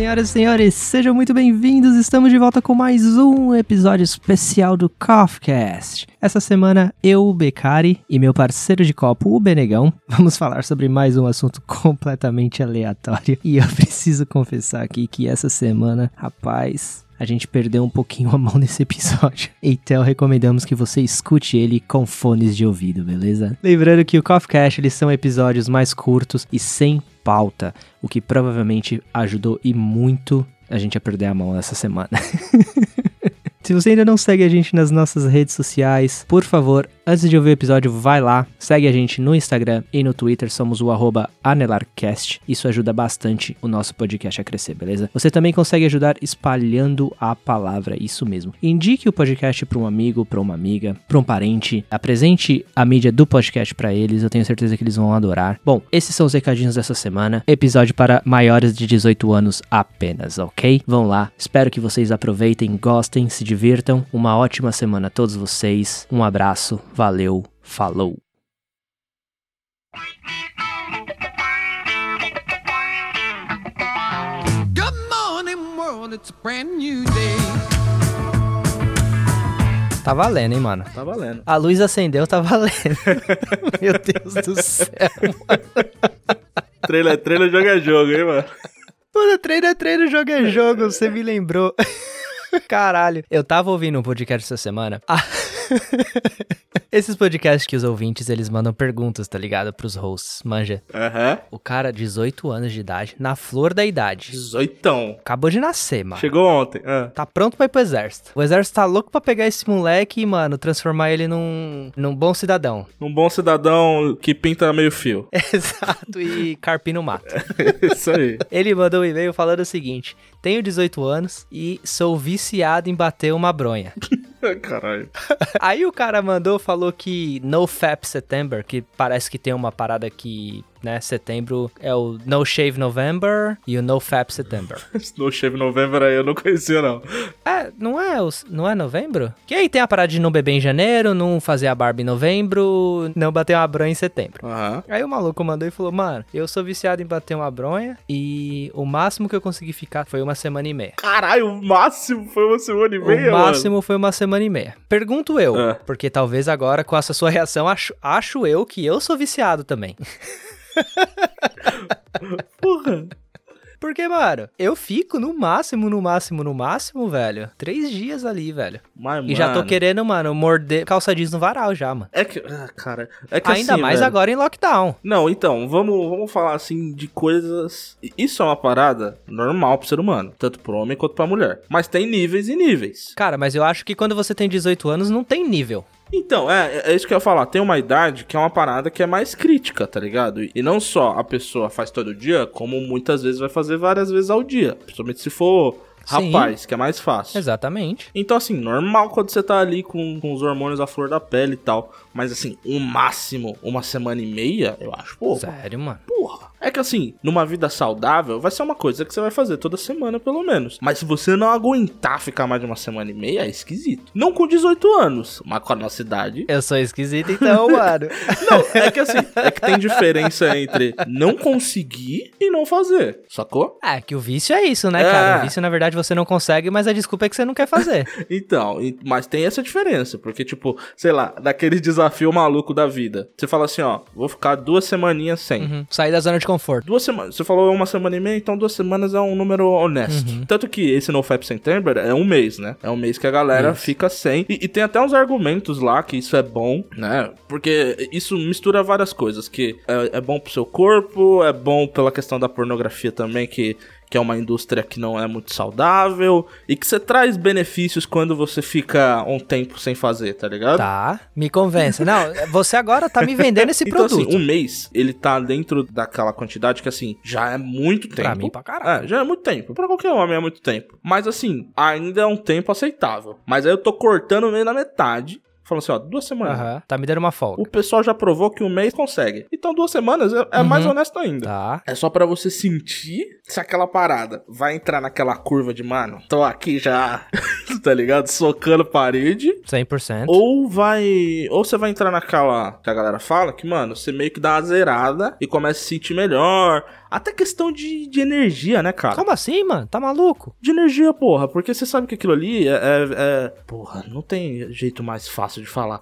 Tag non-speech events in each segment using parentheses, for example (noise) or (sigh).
Senhoras e senhores, sejam muito bem-vindos. Estamos de volta com mais um episódio especial do Coffcast. Essa semana, eu, o Becari, e meu parceiro de copo, o Benegão, vamos falar sobre mais um assunto completamente aleatório. E eu (laughs) preciso confessar aqui que essa semana, rapaz, a gente perdeu um pouquinho a mão nesse episódio. Então recomendamos que você escute ele com fones de ouvido, beleza? Lembrando que o Coffee Cash, eles são episódios mais curtos e sem pauta, o que provavelmente ajudou e muito a gente a perder a mão essa semana. (laughs) Se você ainda não segue a gente nas nossas redes sociais, por favor, antes de ouvir o episódio, vai lá, segue a gente no Instagram e no Twitter, somos o anelarcast. Isso ajuda bastante o nosso podcast a crescer, beleza? Você também consegue ajudar espalhando a palavra, isso mesmo. Indique o podcast para um amigo, para uma amiga, para um parente, apresente a mídia do podcast para eles, eu tenho certeza que eles vão adorar. Bom, esses são os recadinhos dessa semana, episódio para maiores de 18 anos apenas, ok? Vão lá, espero que vocês aproveitem, gostem, se divirtam. Uma ótima semana a todos vocês. Um abraço, valeu, falou. Good morning, world. It's a brand new day. Tá valendo, hein, mano? Tá valendo. A luz acendeu, tá valendo. (laughs) Meu Deus do céu, mano. Trailer, trailer joga jogo, hein, mano? Mano, treino é treino, jogo é jogo, você me lembrou. (laughs) Caralho. Eu tava ouvindo um podcast essa semana. Ah. (laughs) Esses podcasts que os ouvintes, eles mandam perguntas, tá ligado? Pros hosts, manja. Aham. O cara, 18 anos de idade, na flor da idade. 18. Acabou de nascer, mano. Chegou ontem. Ah. Tá pronto pra ir pro exército. O exército tá louco pra pegar esse moleque e, mano, transformar ele num, num bom cidadão. Um bom cidadão que pinta meio fio. (laughs) Exato, e carpir no mato. (laughs) Isso aí. Ele mandou um e-mail falando o seguinte: Tenho 18 anos e sou viciado em bater uma bronha. (laughs) Caralho. Aí o cara mandou, falou que No Fap September, que parece que tem uma parada que, né, setembro é o No Shave November e o No Fap September. (laughs) No Shave November aí eu não conhecia, não. É, não é, os- não é novembro? Que aí tem a parada de não beber em janeiro, não fazer a barba em novembro, não bater uma bronha em setembro. Aham. Aí o maluco mandou e falou, mano, eu sou viciado em bater uma bronha e o máximo que eu consegui ficar foi uma semana e meia. Caralho, o máximo foi uma semana e O meia, máximo foi uma semana e meia. Pergunto eu, Ah. porque talvez agora com essa sua reação, acho, acho eu que eu sou viciado também. (laughs) mano. Porra. Porque, mano, eu fico no máximo, no máximo, no máximo, velho, três dias ali, velho. Mas, E já tô mano, querendo, mano, morder calça jeans no varal já, mano. É que... Ah, cara. É que Ainda assim, mais velho, agora em lockdown. Não, então, vamos, vamos falar assim de coisas. Isso é uma parada normal pro ser humano, tanto pro homem quanto pra mulher. Mas tem níveis e níveis. Cara, mas eu acho que quando você tem 18 anos não tem nível. Então, é, é isso que eu ia falar. Tem uma idade que é uma parada que é mais crítica, tá ligado? E não só a pessoa faz todo dia, como muitas vezes vai fazer várias vezes ao dia. Principalmente se for Sim. rapaz, que é mais fácil. Exatamente. Então, assim, normal quando você tá ali com, com os hormônios à flor da pele e tal. Mas, assim, o máximo, uma semana e meia, eu acho, pô, Sério, mano. Porra. É que assim, numa vida saudável, vai ser uma coisa que você vai fazer toda semana, pelo menos. Mas se você não aguentar ficar mais de uma semana e meia, é esquisito. Não com 18 anos, mas com a nossa idade. Eu sou esquisito então, (laughs) mano. Não, é que assim, é que tem diferença entre não conseguir e não fazer, sacou? É, que o vício é isso, né, É. cara? O vício, na verdade, você não consegue, mas a desculpa é que você não quer fazer. (laughs) Então, mas tem essa diferença, porque, tipo, sei lá, daquele desafio maluco da vida. Você fala assim, ó, vou ficar duas semaninhas sem. Uhum. Sair da zona de conforto. Duas semanas. Você falou uma semana e meia, então duas semanas é um número honesto. Uhum. Tanto que esse NoFap September é um mês, né? É um mês que a galera Isso. fica sem. E, e tem até uns argumentos lá que isso é bom, né? Porque isso mistura várias coisas. Que é, é bom pro seu corpo, é bom pela questão da pornografia também, que. Que é uma indústria que não é muito saudável. E que você traz benefícios quando você fica um tempo sem fazer, tá ligado? Tá, me convença. Não, você agora tá me vendendo esse (laughs) Então, produto. assim, um mês, ele tá dentro daquela quantidade que, assim, já é muito tempo. Pra mim, pra caralho. É, já é muito tempo. Pra qualquer homem é muito tempo. Mas, assim, ainda é um tempo aceitável. Mas aí eu tô cortando meio na metade. Falando assim, ó, duas semanas. Aham, tá me dando uma folga. O pessoal já provou que um mês consegue. Então, duas semanas é, é Uhum. mais honesto ainda. Tá. É só pra você sentir se aquela parada vai entrar naquela curva de, mano, tô aqui já, (laughs) tá ligado? Socando parede. 100%. Ou vai. Ou você vai entrar naquela que a galera fala, que, mano, você meio que dá uma zerada e começa a se sentir melhor. Até questão de, de energia, né, cara? Como assim, mano? Tá maluco? De energia, porra. Porque você sabe que aquilo ali é, é- é- Porra, não tem jeito mais fácil de falar.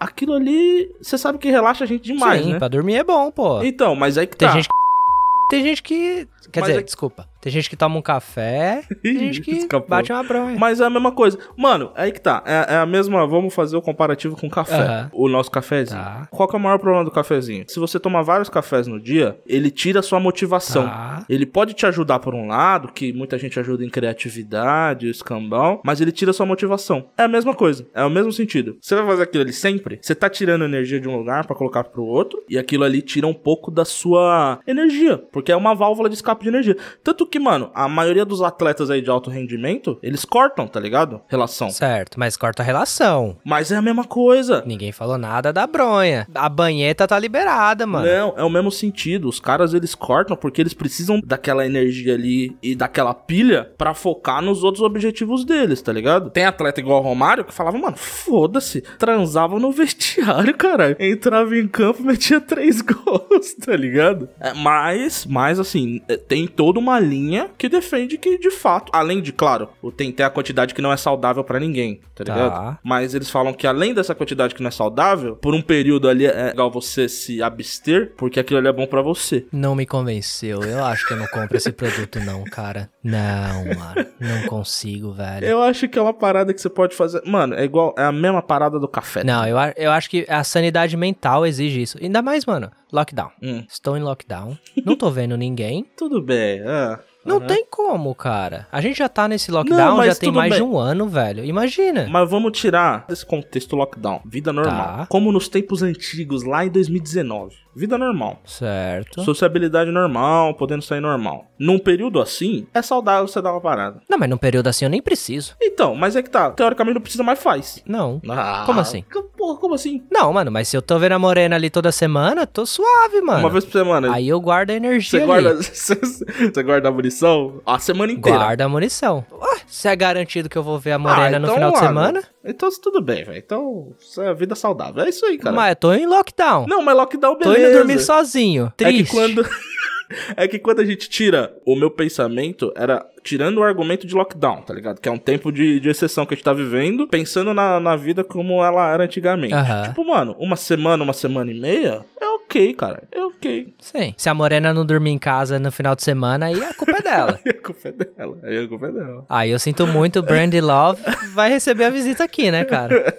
Aquilo ali, você sabe que relaxa a gente demais, Sim, né? pra dormir é bom, pô. Então, mas aí que Tem tá. gente que... (laughs) Tem gente que... Quer Mas dizer, é- desculpa. Tem gente que toma um café, tem gente que Escapou. bate uma bronha. Mas é a mesma coisa. Mano, aí que tá. É, é a mesma. Vamos fazer o comparativo com o café. O nosso cafezinho. Tá. Qual que é o maior problema do cafezinho? Se você tomar vários cafés no dia, ele tira a sua motivação. Tá. Ele pode te ajudar por um lado, que muita gente ajuda em criatividade, escambau, mas ele tira a sua motivação. É a mesma coisa. É o mesmo sentido. Você vai fazer aquilo ali sempre, você tá tirando energia de um lugar pra colocar pro outro, e aquilo ali tira um pouco da sua energia, porque é uma válvula de escape de energia. Tanto que, mano, a maioria dos atletas aí de alto rendimento, eles cortam, tá ligado? Relação. Certo, mas corta a relação. Mas é a mesma coisa. Ninguém falou nada da bronha. A banheta tá liberada, mano. Não, é o mesmo sentido. Os caras eles cortam porque eles precisam daquela energia ali e daquela pilha pra focar nos outros objetivos deles, tá ligado? Tem atleta igual o Romário que falava, mano, foda-se, transava no (laughs) vestiário, cara. Entrava em campo, metia três (laughs) gols, tá ligado? É, mas, mas assim, é, tem toda uma linha que defende que de fato, além de, claro, o tem ter a quantidade que não é saudável pra ninguém, tá Tá. ligado? Mas eles falam que além dessa quantidade que não é saudável, por um período ali é legal você se abster, porque aquilo ali é bom pra você. Não me convenceu. Eu acho que eu não compro esse produto, não, cara. Não, mano. Não consigo, velho. Eu acho que é uma parada que você pode fazer. Mano, é igual. É a mesma parada do café. Não, eu, eu acho que a sanidade mental exige isso. Ainda mais, mano, lockdown. Hum. Estou em lockdown. Não tô vendo ninguém. Tudo bem. é. Não Aham. tem como, cara. A gente já tá nesse Não, lockdown mas já tem mais bem. de um ano, velho. Imagina. Mas vamos tirar desse contexto lockdown. Vida normal. Tá. Como nos tempos antigos, lá em 2019. Vida normal. Certo. Sociabilidade normal, podendo sair normal. Num período assim, é saudável você dar uma parada. Não, mas num período assim eu nem preciso. Então, mas é que tá. Teoricamente não precisa mais faz. Não. Ah, Como assim? que- Porra, como assim? Não, mano, mas se eu tô vendo a morena ali toda semana, tô suave, mano. Uma vez por semana. Aí eu guardo a energia Você guarda, (laughs) você guarda a munição a semana inteira. Guarda a munição. Ué, se é garantido que eu vou ver a morena Ah, no então, final de semana, Então tudo bem, velho. Então, isso é vida saudável. É isso aí, cara. mas eu tô em lockdown. Não, mas lockdown beleza. Indo dormir sozinho. É que Triste. quando. (laughs) é que quando a gente tira. O meu pensamento era tirando o argumento de lockdown, tá ligado? Que é um tempo de, de exceção que a gente tá vivendo, pensando na, na vida como ela era antigamente. Aham. Tipo, mano, uma semana, uma semana e meia é ok, cara. É ok. Sim. Se a morena não dormir em casa no final de semana, aí a culpa é dela. (laughs) Aí a culpa é dela. Aí a culpa é dela. Aí eu sinto muito, Brandy Love vai receber a visita aqui, né, cara?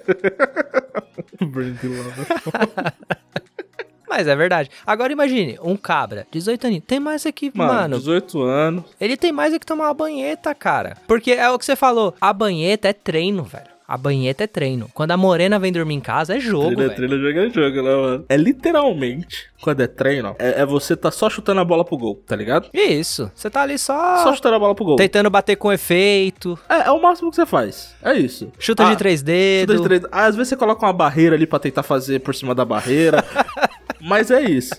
(laughs) Brandy Love. Mas é verdade. Agora imagine, um cabra, 18 aninhos, tem mais aqui, Mano, mano. 18 anos. Ele tem mais é que tomar uma banheta, cara. Porque é o que você falou, a banheta é treino, velho. A banheta é treino. Quando a morena vem dormir em casa, é jogo, Trilha, velho. trilha, jogo é jogo, né, mano? É literalmente, quando é treino, é, é você tá só chutando a bola pro gol, tá ligado? Isso. Você tá ali só, Só chutando a bola pro gol. tentando bater com efeito. É, é o máximo que você faz. É isso. Chuta Ah, de três chuta dedos. de três. Ah, às vezes você coloca uma barreira ali pra tentar fazer por cima da barreira. (laughs) Mas é isso.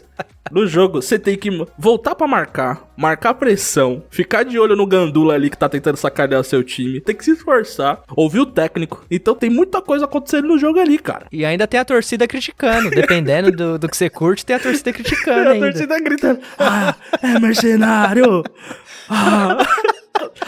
No jogo, você tem que voltar pra marcar, marcar pressão, ficar de olho no gandula ali que tá tentando sacanear o seu time, tem que se esforçar, ouvir o técnico. Então tem muita coisa acontecendo no jogo ali, cara. E ainda tem a torcida criticando. Dependendo do, do que você curte, tem a torcida criticando a ainda. torcida gritando: Ah, é mercenário! Ah. (laughs)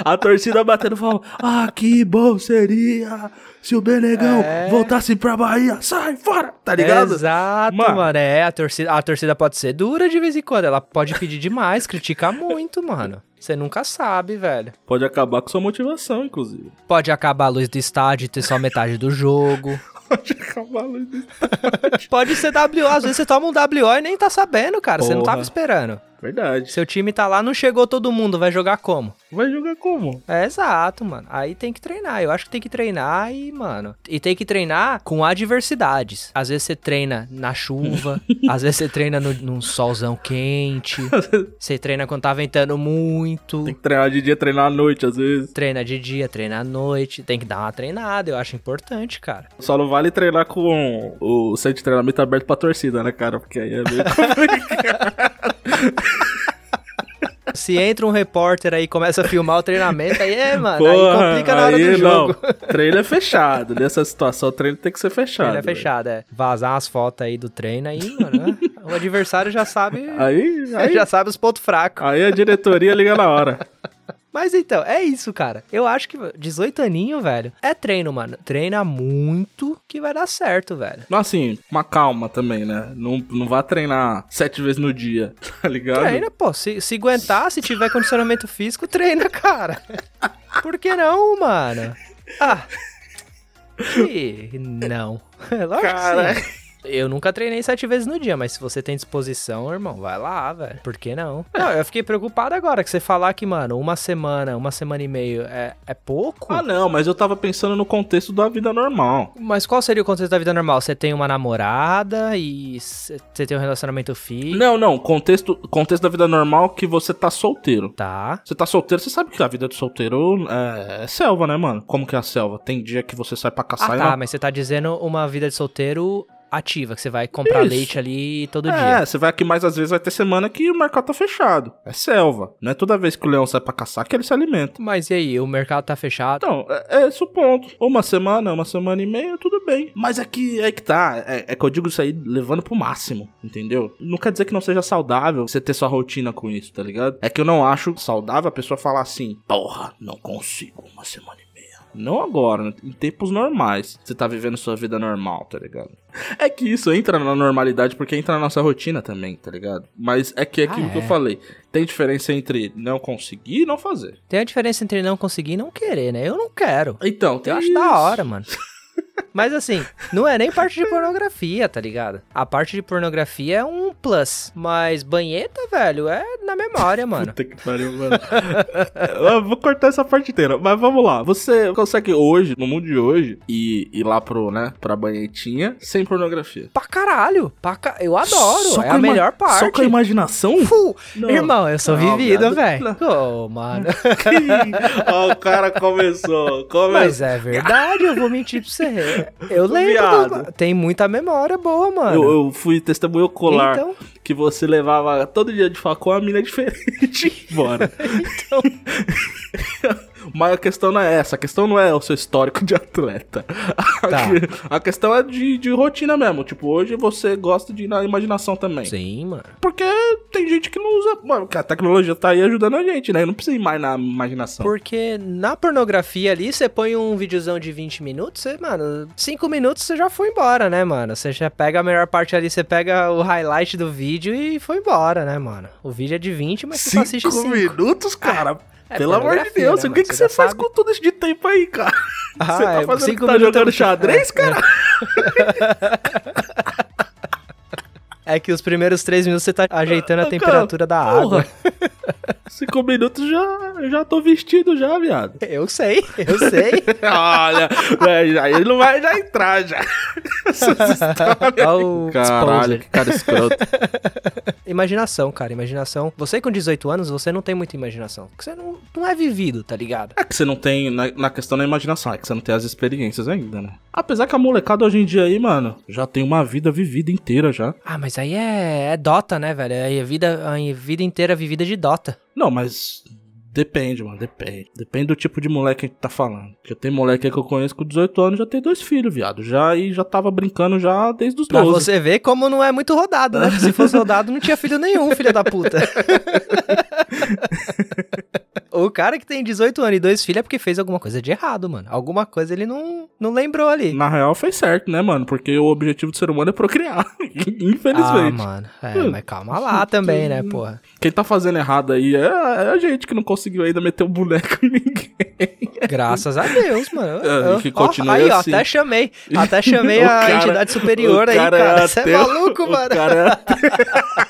A torcida batendo falando: Ah, que bom seria se o Benegão É. voltasse pra Bahia. Sai fora, tá ligado? Exato, Mano. mano. É, a torcida, a torcida pode ser dura de vez em quando. Ela pode pedir demais, criticar muito, mano. Você nunca sabe, velho. Pode acabar com sua motivação, inclusive. Pode acabar a luz do estádio e ter só metade do jogo. (laughs) Pode acabar a luz do- (laughs) Pode ser WO. Às vezes você toma um WO e nem tá sabendo, cara. Você não Porra. tava esperando. Verdade. Seu time tá lá, não chegou todo mundo. Vai jogar como? Vai jogar como? É exato, mano. Aí tem que treinar. Eu acho que tem que treinar e, mano. E tem que treinar com adversidades. Às vezes você treina na chuva, (laughs) às vezes você treina no, num solzão quente, (laughs) você treina quando tá ventando muito. Tem que treinar de dia, treinar à noite, às vezes. Treina de dia, treina à noite. Tem que dar uma treinada, eu acho importante, cara. Só não vale treinar com o centro de treinamento aberto pra torcida, né, cara? Porque aí é meio (laughs) complicado. Se entra um repórter aí e começa a filmar o treinamento, aí é, mano, Porra, aí complica na hora aí do jogo. Não. Treino é fechado. Nessa situação, o treino tem que ser fechado. Treino é fechado, é. Vazar umas fotos aí do treino aí, mano. é O adversário já sabe. Aí, (laughs) aí, já sabe os pontos fracos. aí a diretoria liga na hora. (laughs) Mas então, é isso, cara. Eu acho que 18 aninho, velho, é treino, mano. Treina muito que vai dar certo, velho. Mas assim, uma calma também, né? Não, não vá treinar sete vezes no dia, (laughs) tá ligado? Treina, pô. Se, se aguentar, se tiver condicionamento físico, treina, cara. (laughs) Por que não, mano? Ah. E não. (laughs) Lógico Cara. que sim. Eu nunca treinei sete vezes no dia, mas se você tem disposição, irmão, vai lá, velho. Por que não? Não, eu fiquei preocupado agora que você falar que, mano, uma semana, uma semana e meio é, é pouco. Ah, não, mas eu tava pensando no contexto da vida normal. Mas qual seria o contexto da vida normal? Você tem uma namorada e você tem um relacionamento físico. Não, não, contexto, contexto da vida normal que você tá solteiro. Tá. Você tá solteiro, você sabe que a vida de solteiro é, é selva, né, mano? Como que é a selva? Tem dia que você sai pra caçar Ah, e tá, não... mas você tá dizendo uma vida de solteiro ativa, que você vai comprar Isso. leite ali todo É, dia. você vai aqui mais às vezes vai ter semana que o mercado tá fechado. É selva. Não é toda vez que o leão sai pra caçar que ele se alimenta. Mas e aí, o mercado tá fechado? Então, é, é esse o ponto. Uma semana, uma semana e meia, tudo bem. Mas é que é que tá. É, é que eu digo isso aí levando pro máximo, entendeu? Não quer dizer que não seja saudável você ter sua rotina com isso, tá ligado? É que eu não acho saudável a pessoa falar assim, porra, não consigo uma semana e meia. Não agora, né? em tempos normais. Você tá vivendo sua vida normal, tá ligado? É que isso entra na normalidade porque entra na nossa rotina também, tá ligado? Mas é que é aquilo Ah, que eu é. falei. Tem diferença entre não conseguir e não fazer. Tem a diferença entre não conseguir e não querer, né? Eu não quero. Então, tem Eu acho isso. da hora, mano. (laughs) Mas assim, não é nem parte de pornografia, tá ligado? A parte de pornografia é um plus. Mas banheta, velho, é na memória, mano. Puta que pariu, mano. (laughs) Eu vou cortar essa parte inteira. Mas vamos lá. Você consegue hoje, no mundo de hoje, ir, ir lá pro, né, pra banhetinha sem pornografia. Pra caralho. Pra ca... Eu adoro. Só é a melhor parte. Só com a imaginação? Irmão, eu sou Não, vivido, velho. Ô, mano. (laughs) Ó, o cara começou. começou. Mas é verdade, eu vou mentir pra você. (laughs) Eu lembro. Do- Tem muita memória boa, mano. Eu, eu fui testemunho ocular Então, que você levava todo dia de facão a mina diferente (laughs) embora. (laughs) então. Mas a questão não é essa, a questão não é o seu histórico de atleta. A, (laughs) Tá. a questão é de, de rotina mesmo. Tipo, hoje você gosta de ir na imaginação também. Sim, mano. Porque tem gente que não usa. Mano, a tecnologia tá aí ajudando a gente, né? Não precisa ir mais na imaginação. Porque na pornografia ali, você põe um videozão de 20 minutos, você, mano, 5 minutos você já foi embora, né, mano? Você já pega a melhor parte ali, você pega o highlight do vídeo e foi embora, né, mano? O vídeo é de 20, mas você só assiste 5. minutos, cara. É Pelo amor de Deus, né, o que, que Você faz sabe. com todo esse de tempo aí, cara? Ah, você tá fazendo que tá jogando xadrez, cara? (laughs) É que os primeiros 3 minutos você tá ajeitando a Ah, temperatura da porra. (laughs) Cinco minutos já, já tô vestido já, viado. Eu sei, eu sei. (laughs) Olha, velho, aí ele não vai já entrar já. (laughs) Olha o Caralho, que cara escroto. (laughs) Imaginação, cara, imaginação. Você com 18 anos, você não tem muita imaginação. Porque você não, não é vivido, tá ligado? É que você não tem, na, na questão da imaginação, é que você não tem as experiências ainda, né? Apesar que a molecada hoje em dia aí, mano, já tem uma vida vivida inteira já. Ah, mas aí é, é Dota, né, velho? É a vida, a vida inteira vivida de Dota. Não, mas depende, mano, depende. Depende do tipo de moleque que a gente tá falando. Porque tem moleque aí que eu conheço com 18 anos já tem dois filhos, viado. Já e já tava brincando já desde os Pra 12. você ver como não é muito rodado, né? Se fosse rodado, não tinha filho nenhum, filho da puta. (laughs) o cara que tem 18 anos e dois filhos é porque fez alguma coisa de errado, mano. Alguma coisa ele não, não lembrou ali. Na real fez certo, né, mano? Porque o objetivo do ser humano é procriar. (laughs) Ah, Infelizmente. mano. É, mas calma lá também, né, porra? Quem tá fazendo errado aí é, é a gente que não conseguiu ainda meter um boneco em ninguém. Graças a Deus, mano. É, Eu- que ó, aí, ó, assim. até chamei. Até chamei (laughs) a cara- entidade superior aí, cara cara. é Você é maluco, o mano. cara é. (laughs)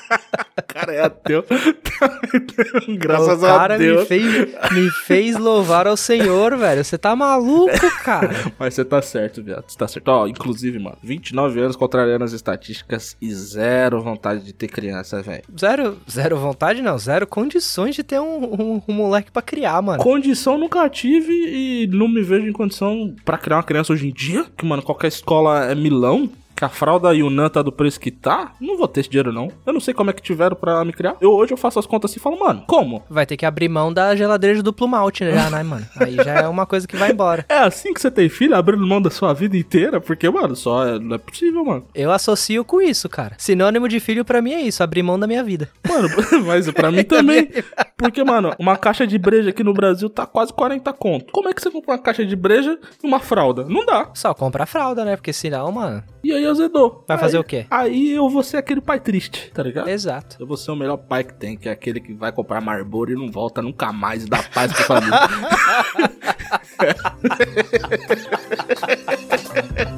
o cara é ateu. (laughs) Graças o cara a Deus. Me fez, me fez louvar ao Senhor, velho. Você tá maluco, cara. (laughs) Mas você tá certo, viado. Você tá certo. Ó, inclusive, mano, 29 anos contrariando as estatísticas e zero vontade de ter criança, velho. Zero, zero vontade, não. Zero condições de ter um, um- um moleque pra criar, mano. Condição nunca tive e não me vejo em condição pra criar uma criança hoje em dia. Que, mano, qualquer escola é milão. Que a fralda Yunan tá do preço que tá, não vou ter esse dinheiro não. Eu não sei como é que tiveram pra me criar. Eu hoje eu faço as contas assim e falo, mano, como? Vai ter que abrir mão da geladeira de duplo malte, né, né, mano? Aí já é uma coisa que vai embora. É assim que você tem filho, abrindo mão da sua vida inteira? Porque, mano, só é, não é possível, mano. Eu associo com isso, cara. Sinônimo de filho pra mim é isso, abrir mão da minha vida. Mano, (laughs) mas pra mim também. (laughs) Porque, mano, uma caixa de breja aqui no Brasil tá quase 40 conto. Como é que você compra uma caixa de breja e uma fralda? Não dá. Só compra a fralda, né? Porque senão, mano. E aí azedou. Vai aí, fazer o quê? Aí eu vou ser aquele pai triste, tá ligado? Exato. Eu vou ser o melhor pai que tem, que é aquele que vai comprar Marlboro e não volta nunca mais e dá paz pra família.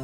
(laughs)